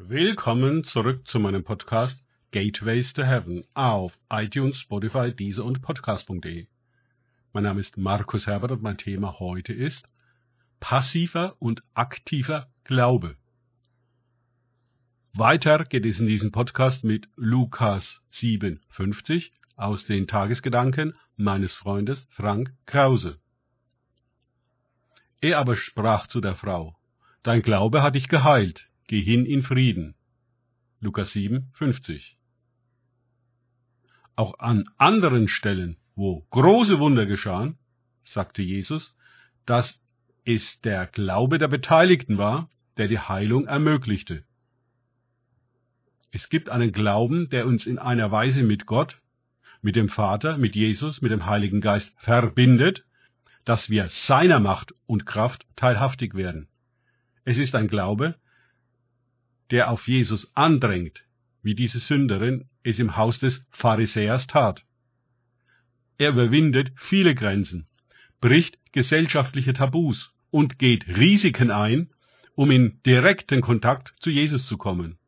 Willkommen zurück zu meinem Podcast Gateways to Heaven auf iTunes, Spotify, Deezer und Podcast.de. Mein Name ist Markus Herbert und mein Thema heute ist passiver und aktiver Glaube. Weiter geht es in diesem Podcast mit Lukas 57 aus den Tagesgedanken meines Freundes Frank Krause. Er aber sprach zu der Frau, Dein Glaube hat dich geheilt, Geh hin in Frieden. Lukas 7, 50. Auch an anderen Stellen, wo große Wunder geschahen, sagte Jesus, dass es der Glaube der Beteiligten war, der die Heilung ermöglichte. Es gibt einen Glauben, der uns in einer Weise mit Gott, mit dem Vater, mit Jesus, mit dem Heiligen Geist verbindet, dass wir seiner Macht und Kraft teilhaftig werden. Es ist ein Glaube, der auf Jesus andrängt, wie diese Sünderin es im Haus des Pharisäers tat. Er überwindet viele Grenzen, bricht gesellschaftliche Tabus und geht Risiken ein, um in direkten Kontakt zu Jesus zu kommen.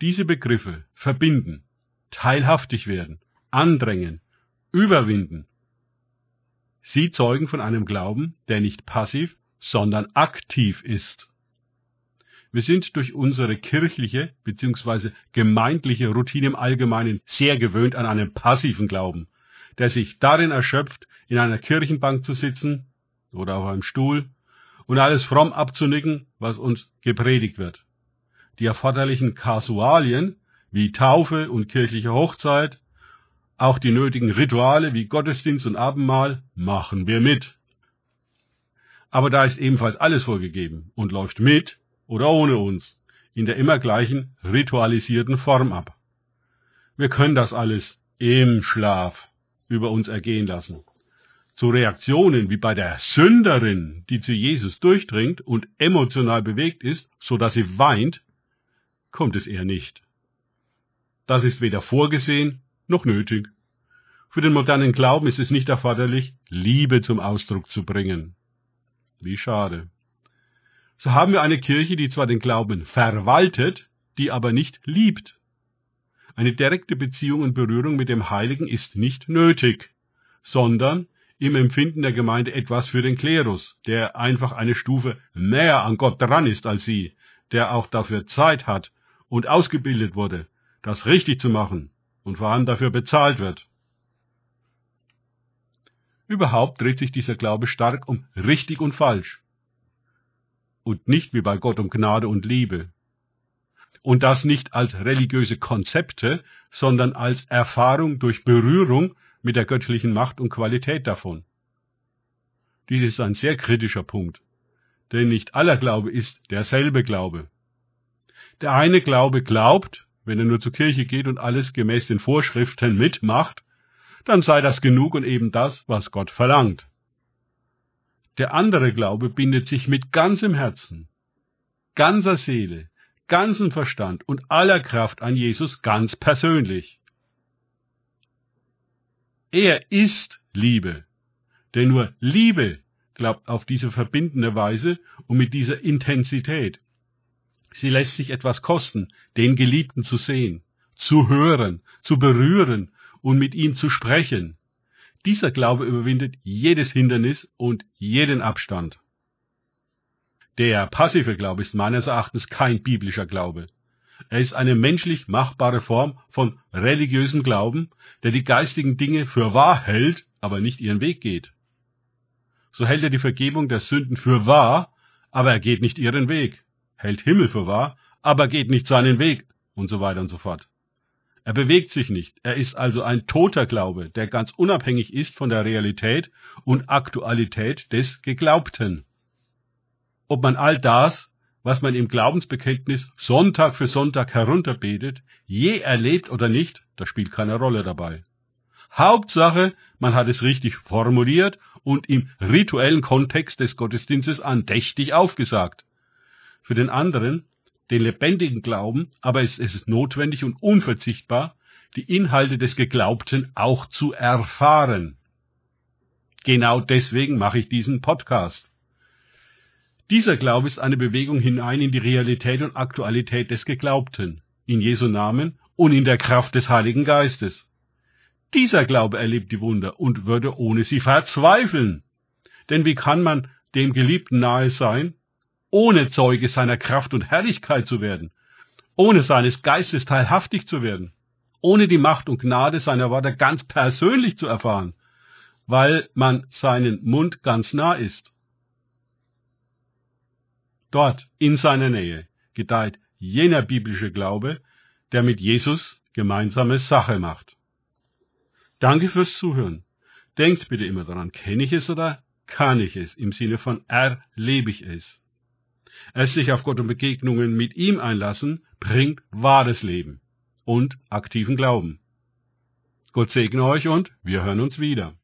Diese Begriffe verbinden, teilhaftig werden, andrängen, überwinden. Sie zeugen von einem Glauben, der nicht passiv, sondern aktiv ist. Wir sind durch unsere kirchliche bzw. gemeindliche Routine im Allgemeinen sehr gewöhnt an einen passiven Glauben, der sich darin erschöpft, in einer Kirchenbank zu sitzen oder auf einem Stuhl und alles fromm abzunicken, was uns gepredigt wird. Die erforderlichen Kasualien wie Taufe und kirchliche Hochzeit, auch die nötigen Rituale wie Gottesdienst und Abendmahl machen wir mit. Aber da ist ebenfalls alles vorgegeben und läuft mit, oder ohne uns in der immer gleichen ritualisierten Form ab. Wir können das alles im Schlaf über uns ergehen lassen. Zu Reaktionen wie bei der Sünderin, die zu Jesus durchdringt und emotional bewegt ist, so dass sie weint, kommt es eher nicht. Das ist weder vorgesehen noch nötig. Für den modernen Glauben ist es nicht erforderlich, Liebe zum Ausdruck zu bringen. Wie schade so haben wir eine Kirche, die zwar den Glauben verwaltet, die aber nicht liebt. Eine direkte Beziehung und Berührung mit dem Heiligen ist nicht nötig, sondern im Empfinden der Gemeinde etwas für den Klerus, der einfach eine Stufe näher an Gott dran ist als sie, der auch dafür Zeit hat und ausgebildet wurde, das richtig zu machen und vor allem dafür bezahlt wird. Überhaupt dreht sich dieser Glaube stark um richtig und falsch und nicht wie bei Gott um Gnade und Liebe. Und das nicht als religiöse Konzepte, sondern als Erfahrung durch Berührung mit der göttlichen Macht und Qualität davon. Dies ist ein sehr kritischer Punkt, denn nicht aller Glaube ist derselbe Glaube. Der eine Glaube glaubt, wenn er nur zur Kirche geht und alles gemäß den Vorschriften mitmacht, dann sei das genug und eben das, was Gott verlangt. Der andere Glaube bindet sich mit ganzem Herzen, ganzer Seele, ganzem Verstand und aller Kraft an Jesus ganz persönlich. Er ist Liebe, denn nur Liebe glaubt auf diese verbindende Weise und mit dieser Intensität. Sie lässt sich etwas kosten, den Geliebten zu sehen, zu hören, zu berühren und mit ihm zu sprechen. Dieser Glaube überwindet jedes Hindernis und jeden Abstand. Der passive Glaube ist meines Erachtens kein biblischer Glaube. Er ist eine menschlich machbare Form von religiösem Glauben, der die geistigen Dinge für wahr hält, aber nicht ihren Weg geht. So hält er die Vergebung der Sünden für wahr, aber er geht nicht ihren Weg, hält Himmel für wahr, aber geht nicht seinen Weg und so weiter und so fort. Er bewegt sich nicht. Er ist also ein toter Glaube, der ganz unabhängig ist von der Realität und Aktualität des Geglaubten. Ob man all das, was man im Glaubensbekenntnis Sonntag für Sonntag herunterbetet, je erlebt oder nicht, das spielt keine Rolle dabei. Hauptsache, man hat es richtig formuliert und im rituellen Kontext des Gottesdienstes andächtig aufgesagt. Für den anderen den lebendigen Glauben, aber es, ist notwendig und unverzichtbar, die Inhalte des Geglaubten auch zu erfahren. Genau deswegen mache ich diesen Podcast. Dieser Glaube ist eine Bewegung hinein in die Realität und Aktualität des Geglaubten, in Jesu Namen und in der Kraft des Heiligen Geistes. Dieser Glaube erlebt die Wunder und würde ohne sie verzweifeln. Denn wie kann man dem Geliebten nahe sein, ohne Zeuge seiner Kraft und Herrlichkeit zu werden, ohne seines Geistes teilhaftig zu werden, ohne die Macht und Gnade seiner Worte ganz persönlich zu erfahren, weil man seinen Mund ganz nah ist. Dort, in seiner Nähe, gedeiht jener biblische Glaube, der mit Jesus gemeinsame Sache macht. Danke fürs Zuhören. Denkt bitte immer daran, kenne ich es oder kann ich es? Im Sinne von erlebe ich es. Es sich auf Gott und Begegnungen mit ihm einlassen, bringt wahres Leben und aktiven Glauben. Gott segne euch und wir hören uns wieder.